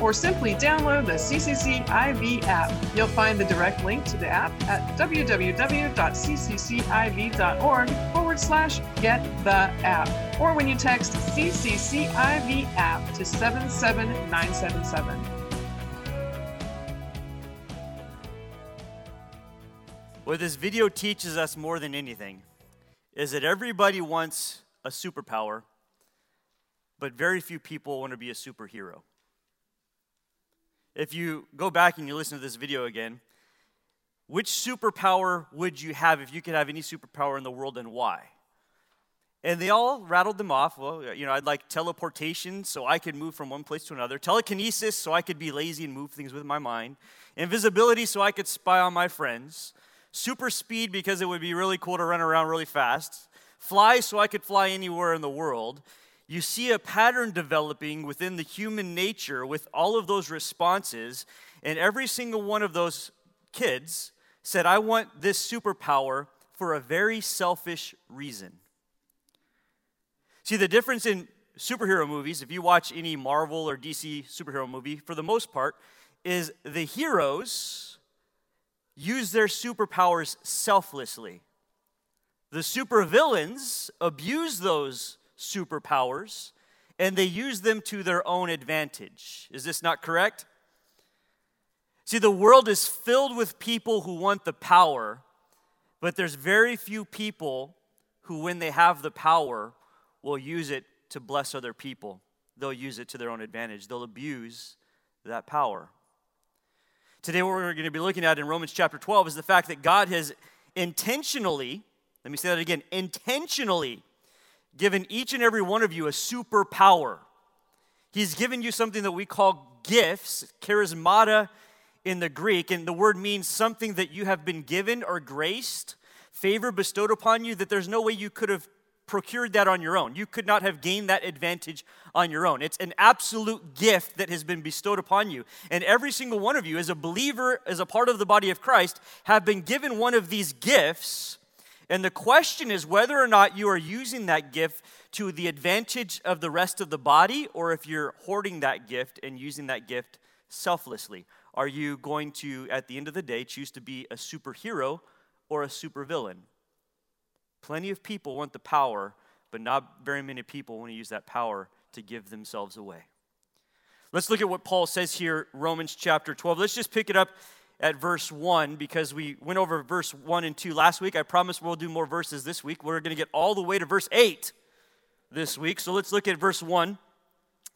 or simply download the CCCIV app. You'll find the direct link to the app at www.cccIV.org forward slash get the app, or when you text CCCIV app to 77977. What this video teaches us more than anything is that everybody wants a superpower, but very few people want to be a superhero. If you go back and you listen to this video again, which superpower would you have if you could have any superpower in the world and why? And they all rattled them off. Well, you know, I'd like teleportation so I could move from one place to another, telekinesis so I could be lazy and move things with my mind, invisibility so I could spy on my friends, super speed because it would be really cool to run around really fast, fly so I could fly anywhere in the world. You see a pattern developing within the human nature with all of those responses, and every single one of those kids said, I want this superpower for a very selfish reason. See, the difference in superhero movies, if you watch any Marvel or DC superhero movie, for the most part, is the heroes use their superpowers selflessly. The supervillains abuse those superpowers and they use them to their own advantage. Is this not correct? See, the world is filled with people who want the power, but there's very few people who, when they have the power, will use it to bless other people. They'll use it to their own advantage, they'll abuse that power. Today, what we're going to be looking at in Romans chapter 12 is the fact that God has intentionally, let me say that again, intentionally given each and every one of you a superpower. He's given you something that we call gifts, charismata in the Greek, and the word means something that you have been given or graced, favor bestowed upon you that there's no way you could have procured that on your own. You could not have gained that advantage on your own. It's an absolute gift that has been bestowed upon you. And every single one of you, as a believer, as a part of the body of Christ, have been given one of these gifts. And the question is whether or not you are using that gift to the advantage of the rest of the body, or if you're hoarding that gift and using that gift selflessly. Are you going to, at the end of the day, choose to be a superhero or a supervillain? Plenty of people want the power, but not very many people want to use that power to give themselves away. Let's look at what Paul says here, Romans chapter 12. Let's just pick it up at verse 1 because we went over verse 1 and 2 last week. I promise we'll do more verses this week. We're going to get all the way to verse 8 this week. So let's look at verse 1.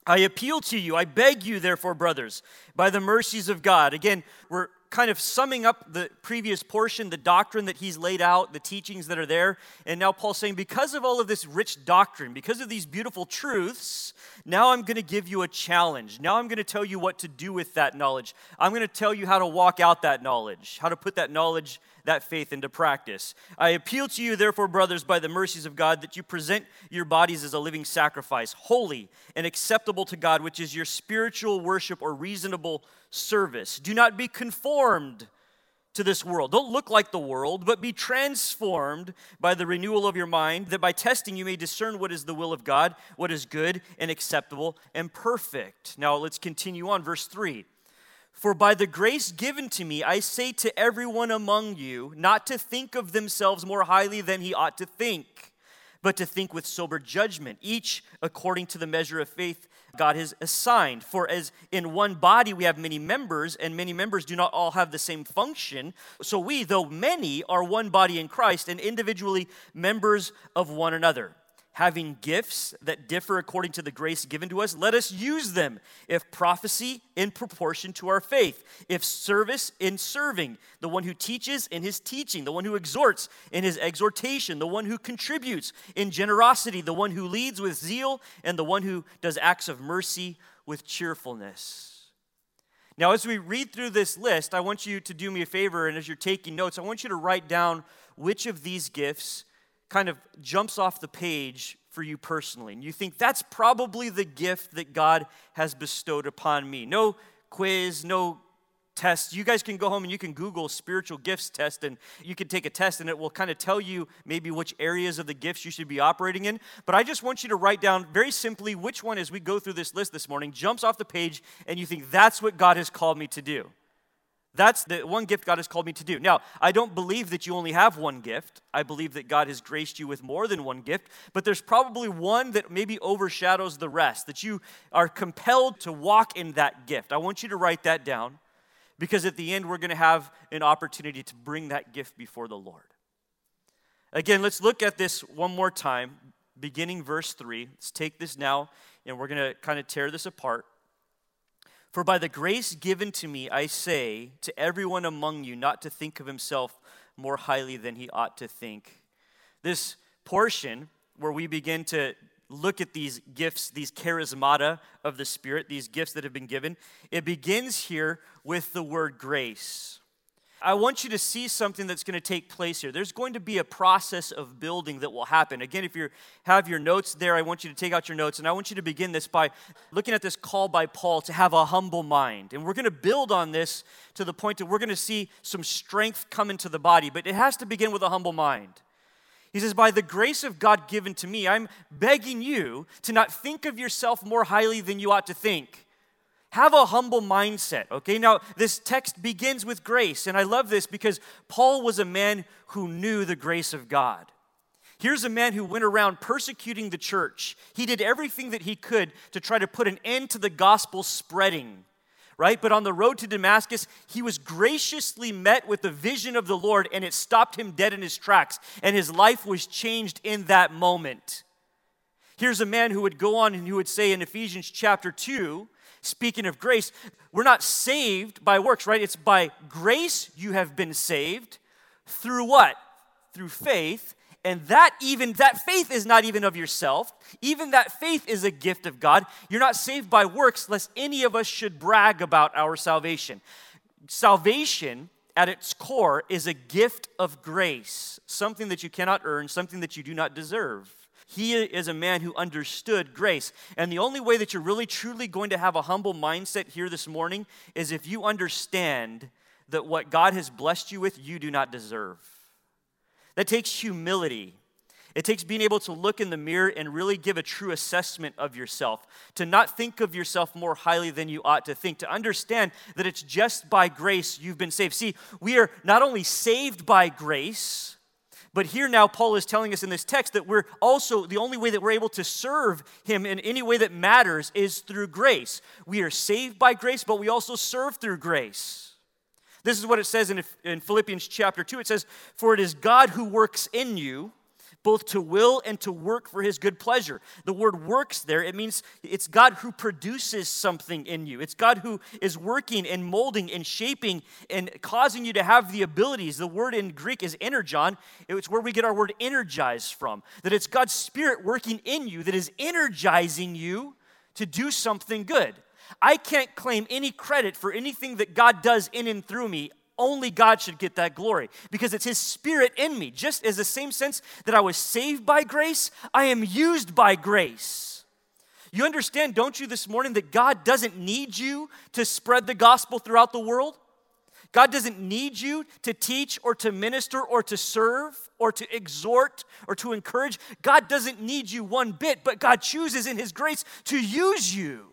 I appeal to you, I beg you, therefore, brothers, by the mercies of God. Again, we're kind of summing up the previous portion, the doctrine that he's laid out, the teachings that are there. And now Paul's saying, because of all of this rich doctrine, because of these beautiful truths, now I'm going to give you a challenge. Now I'm going to tell you what to do with that knowledge. I'm going to tell you how to walk out that knowledge, how to put that knowledge, that faith into practice. I appeal to you, therefore, brothers, by the mercies of God, that you present your bodies as a living sacrifice, holy and acceptable to God, which is your spiritual worship or reasonable service. Do not be conformed to this world. Don't look like the world, but be transformed by the renewal of your mind, that by testing you may discern what is the will of God, what is good and acceptable and perfect. Now let's continue on, verse 3. For by the grace given to me, I say to everyone among you not to think of themselves more highly than he ought to think, but to think with sober judgment, each according to the measure of faith God has assigned. For as in one body we have many members, and many members do not all have the same function, so we, though many, are one body in Christ and individually members of one another having gifts that differ according to the grace given to us, let us use them. If prophecy, in proportion to our faith. If service, in serving. The one who teaches, in his teaching. The one who exhorts, in his exhortation. The one who contributes, in generosity. The one who leads with zeal. And the one who does acts of mercy with cheerfulness. Now, as we read through this list, I want you to do me a favor, and as you're taking notes, I want you to write down which of these gifts kind of jumps off the page for you personally. And you think that's probably the gift that God has bestowed upon me. No quiz, no test. You guys can go home and you can Google spiritual gifts test and you can take a test and it will kind of tell you maybe which areas of the gifts you should be operating in. But I just want you to write down very simply which one, as we go through this list this morning, jumps off the page and you think that's what God has called me to do. That's the one gift God has called me to do. Now, I don't believe that you only have one gift. I believe that God has graced you with more than one gift, but there's probably one that maybe overshadows the rest, that you are compelled to walk in that gift. I want you to write that down because at the end, we're going to have an opportunity to bring that gift before the Lord. Again, let's look at this one more time, beginning verse 3. Let's take this now, and we're going to kind of tear this apart. For by the grace given to me, I say to everyone among you not to think of himself more highly than he ought to think. This portion where we begin to look at these gifts, these charismata of the Spirit, these gifts that have been given, it begins here with the word grace. I want you to see something that's going to take place here. There's going to be a process of building that will happen. Again, if you have your notes there, I want you to take out your notes, and I want you to begin this by looking at this call by Paul to have a humble mind. And we're going to build on this to the point that we're going to see some strength come into the body, but it has to begin with a humble mind. He says, By the grace of God given to me, I'm begging you to not think of yourself more highly than you ought to think have a humble mindset, okay? Now, this text begins with grace, and I love this because Paul was a man who knew the grace of God. Here's a man who went around persecuting the church. He did everything that he could to try to put an end to the gospel spreading, right? But on the road to Damascus, he was graciously met with the vision of the Lord, and it stopped him dead in his tracks, and his life was changed in that moment. Here's a man who would go on and who would say in Ephesians chapter 2, speaking of grace, we're not saved by works, right? It's by grace you have been saved through what? Through faith. And that even that faith is not even of yourself. Even that faith is a gift of God. You're not saved by works lest any of us should brag about our salvation. Salvation at its core is a gift of grace, something that you cannot earn, something that you do not deserve. He is a man who understood grace. And the only way that you're really truly going to have a humble mindset here this morning is if you understand that what God has blessed you with, you do not deserve. That takes humility. It takes being able to look in the mirror and really give a true assessment of yourself, to not think of yourself more highly than you ought to think, to understand that it's just by grace you've been saved. See, we are not only saved by grace, but here now, Paul is telling us in this text that we're also, the only way that we're able to serve him in any way that matters is through grace. We are saved by grace, but we also serve through grace. This is what it says in, in Philippians chapter 2. It says, For it is God who works in you both to will and to work for his good pleasure. The word works there, it means it's God who produces something in you. It's God who is working and molding and shaping and causing you to have the abilities. The word in Greek is energon. It's where we get our word energize from. That it's God's spirit working in you that is energizing you to do something good. I can't claim any credit for anything that God does in and through me only God should get that glory because it's His Spirit in me. Just as the same sense that I was saved by grace, I am used by grace. You understand, don't you, this morning, that God doesn't need you to spread the gospel throughout the world? God doesn't need you to teach or to minister or to serve or to exhort or to encourage. God doesn't need you one bit, but God chooses in His grace to use you.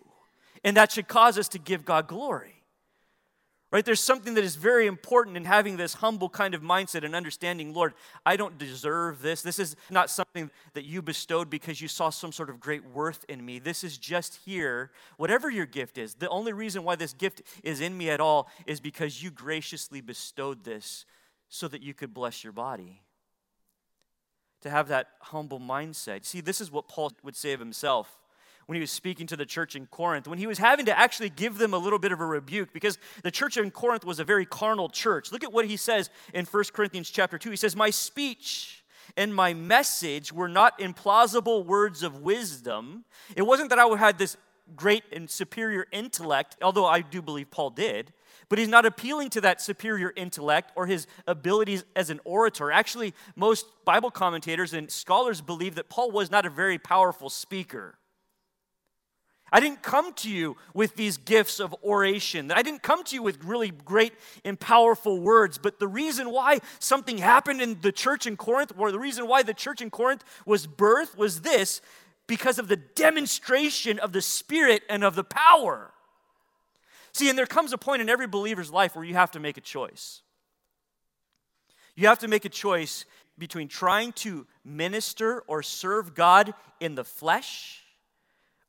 And that should cause us to give God glory. Right? There's something that is very important in having this humble kind of mindset and understanding, Lord, I don't deserve this. This is not something that you bestowed because you saw some sort of great worth in me. This is just here, whatever your gift is. The only reason why this gift is in me at all is because you graciously bestowed this so that you could bless your body. to have that humble mindset. See, this is what Paul would say of himself when he was speaking to the church in Corinth, when he was having to actually give them a little bit of a rebuke because the church in Corinth was a very carnal church. Look at what he says in 1 Corinthians chapter 2. He says, My speech and my message were not implausible words of wisdom. It wasn't that I had this great and superior intellect, although I do believe Paul did. But he's not appealing to that superior intellect or his abilities as an orator. Actually, most Bible commentators and scholars believe that Paul was not a very powerful speaker. I didn't come to you with these gifts of oration. I didn't come to you with really great and powerful words. But the reason why something happened in the church in Corinth, or the reason why the church in Corinth was birthed, was this because of the demonstration of the Spirit and of the power. See, and there comes a point in every believer's life where you have to make a choice. You have to make a choice between trying to minister or serve God in the flesh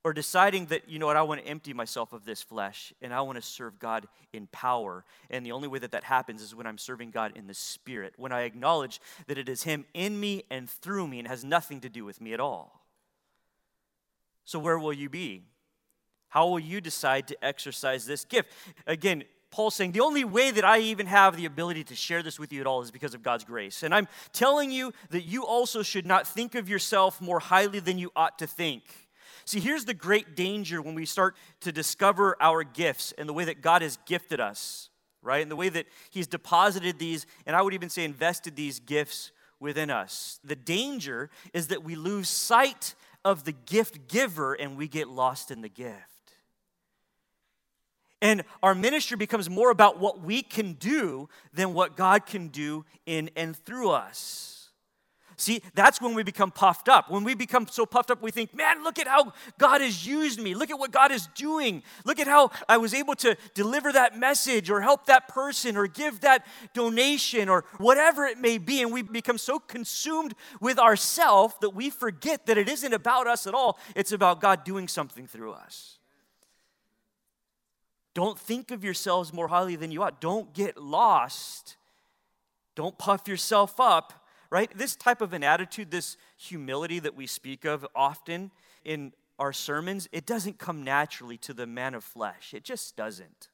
or deciding that, you know what, I want to empty myself of this flesh and I want to serve God in power. And the only way that that happens is when I'm serving God in the Spirit, when I acknowledge that it is Him in me and through me and has nothing to do with me at all. So, where will you be? How will you decide to exercise this gift? Again, Paul saying the only way that I even have the ability to share this with you at all is because of God's grace. And I'm telling you that you also should not think of yourself more highly than you ought to think. See, here's the great danger when we start to discover our gifts and the way that God has gifted us, right? And the way that He's deposited these, and I would even say invested these gifts within us. The danger is that we lose sight of the gift giver and we get lost in the gift. And our ministry becomes more about what we can do than what God can do in and through us. See, that's when we become puffed up. When we become so puffed up, we think, man, look at how God has used me. Look at what God is doing. Look at how I was able to deliver that message or help that person or give that donation or whatever it may be. And we become so consumed with ourself that we forget that it isn't about us at all. It's about God doing something through us. Don't think of yourselves more highly than you ought. Don't get lost. Don't puff yourself up, right? This type of an attitude, this humility that we speak of often in our sermons, it doesn't come naturally to the man of flesh. It just doesn't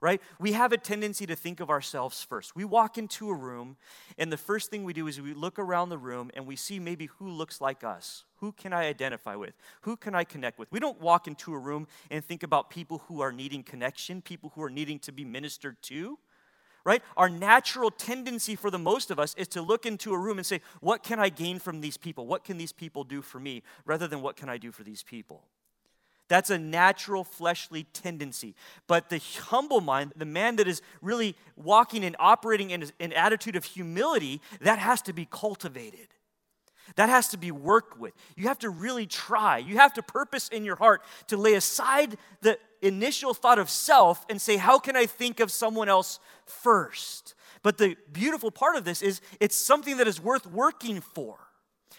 right? We have a tendency to think of ourselves first. We walk into a room, and the first thing we do is we look around the room and we see maybe who looks like us. Who can I identify with? Who can I connect with? We don't walk into a room and think about people who are needing connection, people who are needing to be ministered to. Right? Our natural tendency for the most of us is to look into a room and say, What can I gain from these people? What can these people do for me? rather than what can I do for these people. That's a natural fleshly tendency. But the humble mind, the man that is really walking and operating in an attitude of humility, that has to be cultivated. That has to be worked with. You have to really try. You have to purpose in your heart to lay aside the initial thought of self and say, How can I think of someone else first? But the beautiful part of this is it's something that is worth working for.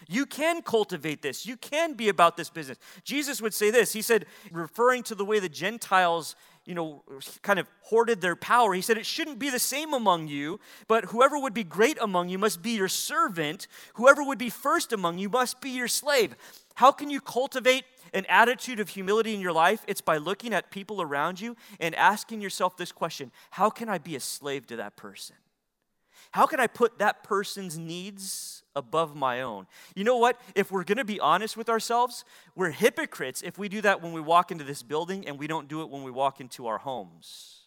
You can cultivate this. You can be about this business. Jesus would say this. He said, referring to the way the Gentiles, you know, kind of hoarded their power, he said, It shouldn't be the same among you, but whoever would be great among you must be your servant. Whoever would be first among you must be your slave. How can you cultivate an attitude of humility in your life? It's by looking at people around you and asking yourself this question How can I be a slave to that person? How can I put that person's needs above my own? You know what? If we're going to be honest with ourselves, we're hypocrites if we do that when we walk into this building and we don't do it when we walk into our homes.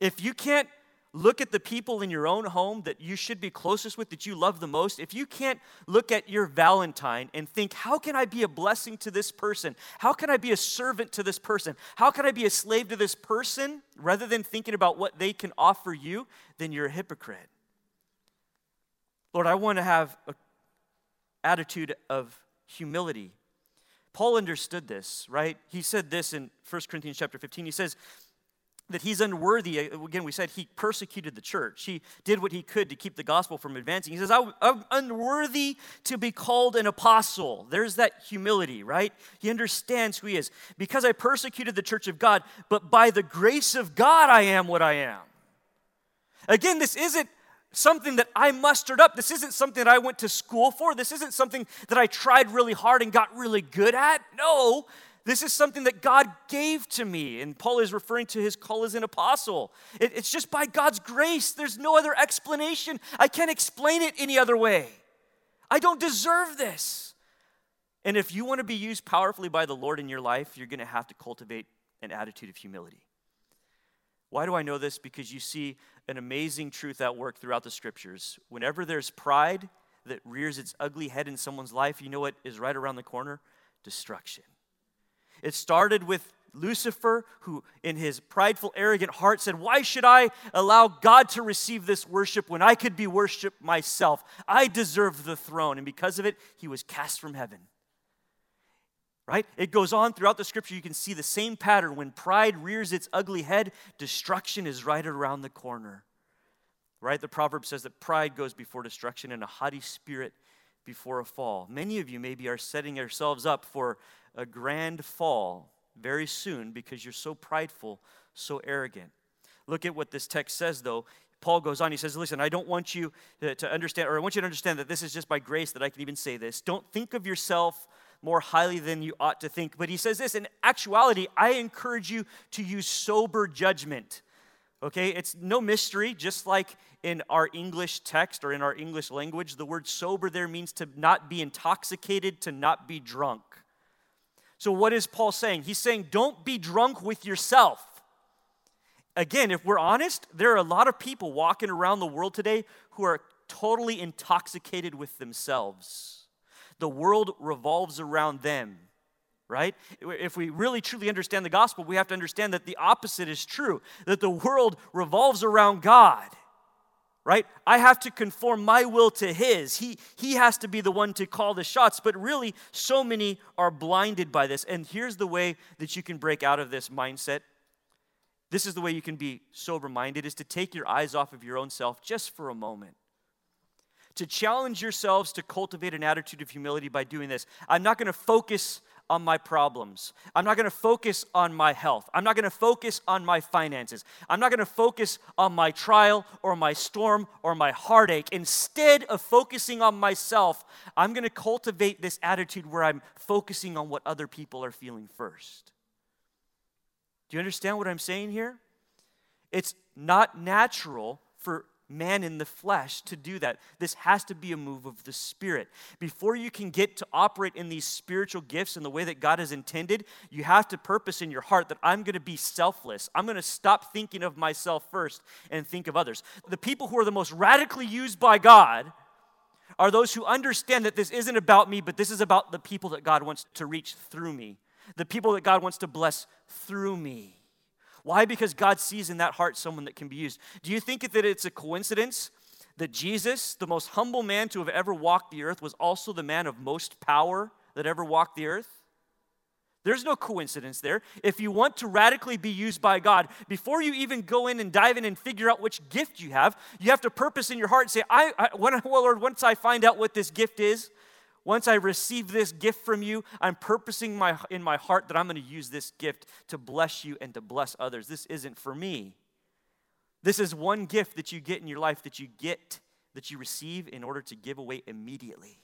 If you can't look at the people in your own home that you should be closest with, that you love the most, if you can't look at your Valentine and think, how can I be a blessing to this person? How can I be a servant to this person? How can I be a slave to this person? Rather than thinking about what they can offer you, then you're a hypocrite. Lord, I want to have an attitude of humility. Paul understood this, right? He said this in 1 Corinthians chapter 15. He says, that he's unworthy. Again, we said he persecuted the church. He did what he could to keep the gospel from advancing. He says, I'm unworthy to be called an apostle. There's that humility, right? He understands who he is. Because I persecuted the church of God, but by the grace of God, I am what I am. Again, this isn't something that I mustered up. This isn't something that I went to school for. This isn't something that I tried really hard and got really good at. No, this is something that God gave to me. And Paul is referring to his call as an apostle. It, it's just by God's grace. There's no other explanation. I can't explain it any other way. I don't deserve this. And if you want to be used powerfully by the Lord in your life, you're going to have to cultivate an attitude of humility. Why do I know this? Because you see an amazing truth at work throughout the scriptures. Whenever there's pride that rears its ugly head in someone's life, you know what is right around the corner? Destruction. It started with Lucifer, who in his prideful, arrogant heart said, Why should I allow God to receive this worship when I could be worshiped myself? I deserve the throne. And because of it, he was cast from heaven. Right? It goes on throughout the scripture. You can see the same pattern. When pride rears its ugly head, destruction is right around the corner. Right? The proverb says that pride goes before destruction and a haughty spirit before a fall. Many of you maybe are setting yourselves up for a grand fall very soon because you're so prideful, so arrogant. Look at what this text says, though. Paul goes on, he says, Listen, I don't want you to, to understand, or I want you to understand that this is just by grace that I can even say this. Don't think of yourself more highly than you ought to think. But he says this in actuality, I encourage you to use sober judgment. Okay, it's no mystery, just like in our English text or in our English language, the word sober there means to not be intoxicated, to not be drunk. So, what is Paul saying? He's saying, don't be drunk with yourself. Again, if we're honest, there are a lot of people walking around the world today who are totally intoxicated with themselves. The world revolves around them, right? If we really truly understand the gospel, we have to understand that the opposite is true, that the world revolves around God right? I have to conform my will to his. He, he has to be the one to call the shots. But really, so many are blinded by this. And here's the way that you can break out of this mindset. This is the way you can be sober minded is to take your eyes off of your own self just for a moment. To challenge yourselves to cultivate an attitude of humility by doing this. I'm not going to focus on my problems. I'm not going to focus on my health. I'm not going to focus on my finances. I'm not going to focus on my trial or my storm or my heartache. Instead of focusing on myself, I'm going to cultivate this attitude where I'm focusing on what other people are feeling first. Do you understand what I'm saying here? It's not natural for man in the flesh to do that. This has to be a move of the Spirit. Before you can get to operate in these spiritual gifts in the way that God has intended, you have to purpose in your heart that I'm going to be selfless. I'm going to stop thinking of myself first and think of others. The people who are the most radically used by God are those who understand that this isn't about me, but this is about the people that God wants to reach through me, the people that God wants to bless through me. Why? Because God sees in that heart someone that can be used. Do you think that it's a coincidence that Jesus, the most humble man to have ever walked the earth, was also the man of most power that ever walked the earth? There's no coincidence there. If you want to radically be used by God, before you even go in and dive in and figure out which gift you have, you have to purpose in your heart and say, I, I when, well, Lord, once I find out what this gift is, once I receive this gift from you, I'm purposing my, in my heart that I'm going to use this gift to bless you and to bless others. This isn't for me. This is one gift that you get in your life that you get, that you receive in order to give away immediately.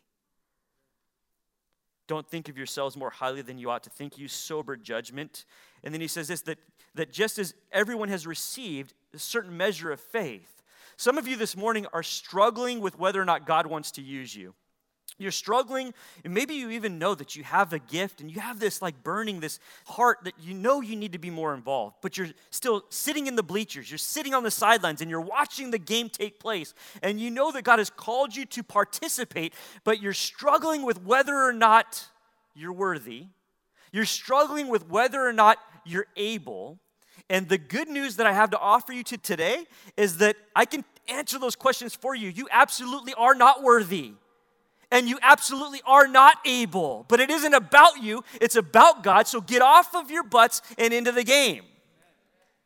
Don't think of yourselves more highly than you ought to think. Use sober judgment. And then he says this that, that just as everyone has received a certain measure of faith, some of you this morning are struggling with whether or not God wants to use you you're struggling, and maybe you even know that you have a gift and you have this like burning, this heart that you know you need to be more involved, but you're still sitting in the bleachers, you're sitting on the sidelines, and you're watching the game take place, and you know that God has called you to participate, but you're struggling with whether or not you're worthy. You're struggling with whether or not you're able. And the good news that I have to offer you to today is that I can answer those questions for you. You absolutely are not worthy and you absolutely are not able. But it isn't about you, it's about God. So get off of your butts and into the game.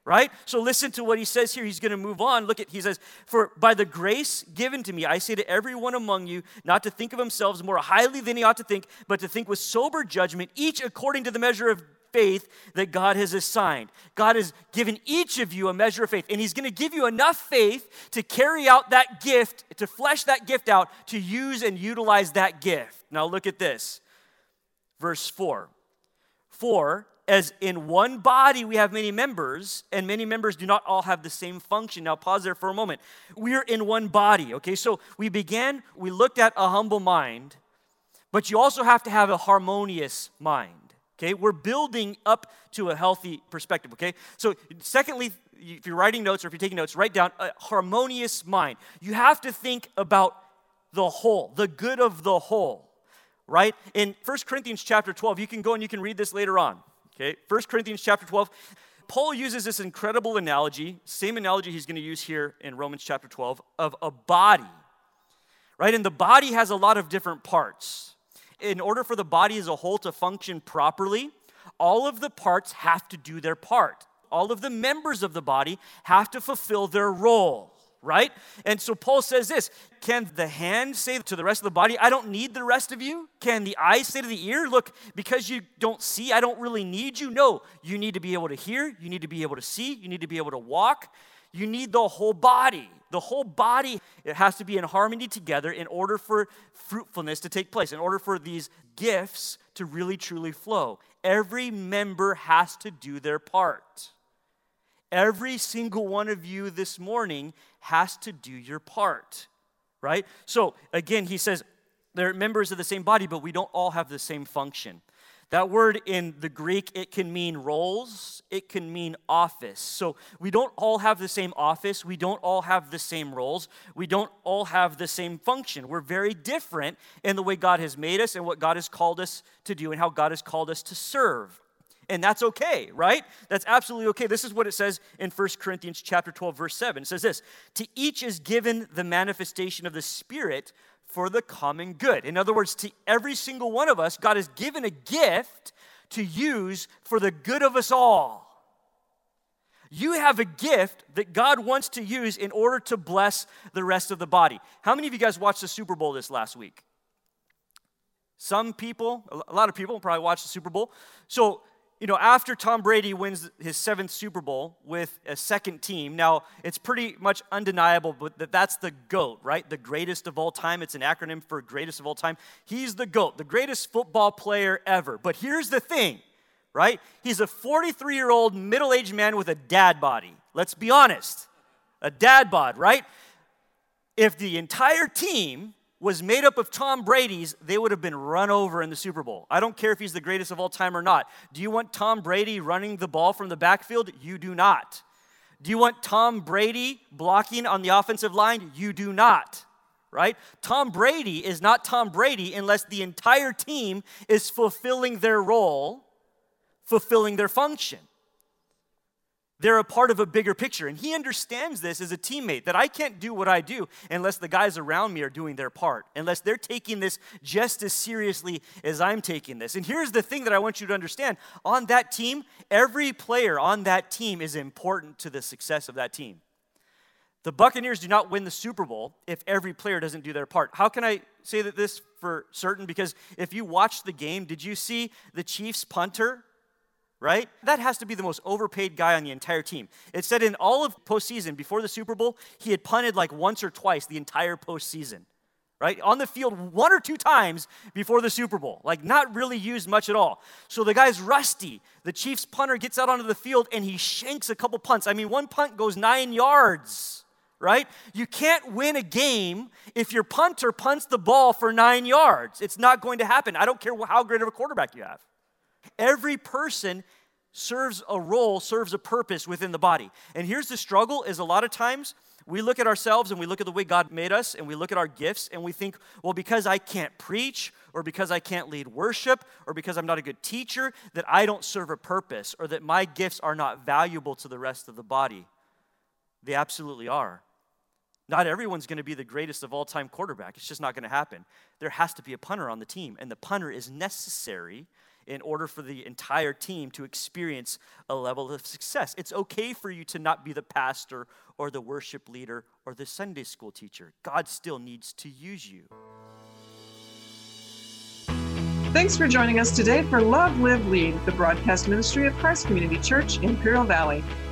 Right? So listen to what he says here. He's going to move on. Look at, he says, For by the grace given to me, I say to everyone among you not to think of themselves more highly than he ought to think, but to think with sober judgment, each according to the measure of faith that God has assigned. God has given each of you a measure of faith, and He's going to give you enough faith to carry out that gift, to flesh that gift out, to use and utilize that gift. Now, look at this. Verse 4. For as in one body we have many members, and many members do not all have the same function. Now, pause there for a moment. We are in one body, okay? So we began, we looked at a humble mind, but you also have to have a harmonious mind, okay? We're building up to a healthy perspective, okay? So, secondly, if you're writing notes or if you're taking notes, write down a harmonious mind. You have to think about the whole, the good of the whole, right? In 1 Corinthians chapter 12, you can go and you can read this later on. Okay, 1 Corinthians chapter 12. Paul uses this incredible analogy, same analogy he's going to use here in Romans chapter 12, of a body. Right? And the body has a lot of different parts. In order for the body as a whole to function properly, all of the parts have to do their part. All of the members of the body have to fulfill their role right? And so Paul says this Can the hand say to the rest of the body, I don't need the rest of you? Can the eye say to the ear, Look, because you don't see, I don't really need you? No, you need to be able to hear, you need to be able to see, you need to be able to walk. You need the whole body. The whole body it has to be in harmony together in order for fruitfulness to take place, in order for these gifts to really truly flow. Every member has to do their part. Every single one of you this morning has to do your part, right? So again, he says they're members of the same body, but we don't all have the same function. That word in the Greek, it can mean roles, it can mean office. So we don't all have the same office, we don't all have the same roles, we don't all have the same function. We're very different in the way God has made us and what God has called us to do and how God has called us to serve. And that's okay, right? That's absolutely okay. This is what it says in 1 Corinthians chapter 12 verse 7. It says this, "To each is given the manifestation of the Spirit for the common good." In other words, to every single one of us, God has given a gift to use for the good of us all. You have a gift that God wants to use in order to bless the rest of the body. How many of you guys watched the Super Bowl this last week? Some people, a lot of people probably watched the Super Bowl. So you know, after Tom Brady wins his seventh Super Bowl with a second team, now it's pretty much undeniable that that's the GOAT, right? The greatest of all time. It's an acronym for greatest of all time. He's the GOAT, the greatest football player ever. But here's the thing, right? He's a 43 year old middle aged man with a dad body. Let's be honest. A dad bod, right? If the entire team was made up of Tom Brady's, they would have been run over in the Super Bowl. I don't care if he's the greatest of all time or not. Do you want Tom Brady running the ball from the backfield? You do not. Do you want Tom Brady blocking on the offensive line? You do not. Right? Tom Brady is not Tom Brady unless the entire team is fulfilling their role, fulfilling their function. They're a part of a bigger picture. And he understands this as a teammate that I can't do what I do unless the guys around me are doing their part, unless they're taking this just as seriously as I'm taking this. And here's the thing that I want you to understand on that team, every player on that team is important to the success of that team. The Buccaneers do not win the Super Bowl if every player doesn't do their part. How can I say that this for certain? Because if you watched the game, did you see the Chiefs punter right? That has to be the most overpaid guy on the entire team. It said in all of postseason, before the Super Bowl, he had punted like once or twice the entire postseason, right? On the field one or two times before the Super Bowl, like not really used much at all. So the guy's rusty. The Chiefs punter gets out onto the field and he shanks a couple punts. I mean, one punt goes nine yards, right? You can't win a game if your punter punts the ball for nine yards. It's not going to happen. I don't care how great of a quarterback you have. Every person serves a role, serves a purpose within the body. And here's the struggle is a lot of times we look at ourselves and we look at the way God made us and we look at our gifts and we think, well, because I can't preach or because I can't lead worship or because I'm not a good teacher, that I don't serve a purpose or that my gifts are not valuable to the rest of the body. They absolutely are. Not everyone's going to be the greatest of all time quarterback. It's just not going to happen. There has to be a punter on the team, and the punter is necessary in order for the entire team to experience a level of success. It's okay for you to not be the pastor or the worship leader or the Sunday school teacher. God still needs to use you. Thanks for joining us today for Love, Live, Lead, the broadcast ministry of Christ Community Church, Imperial Valley.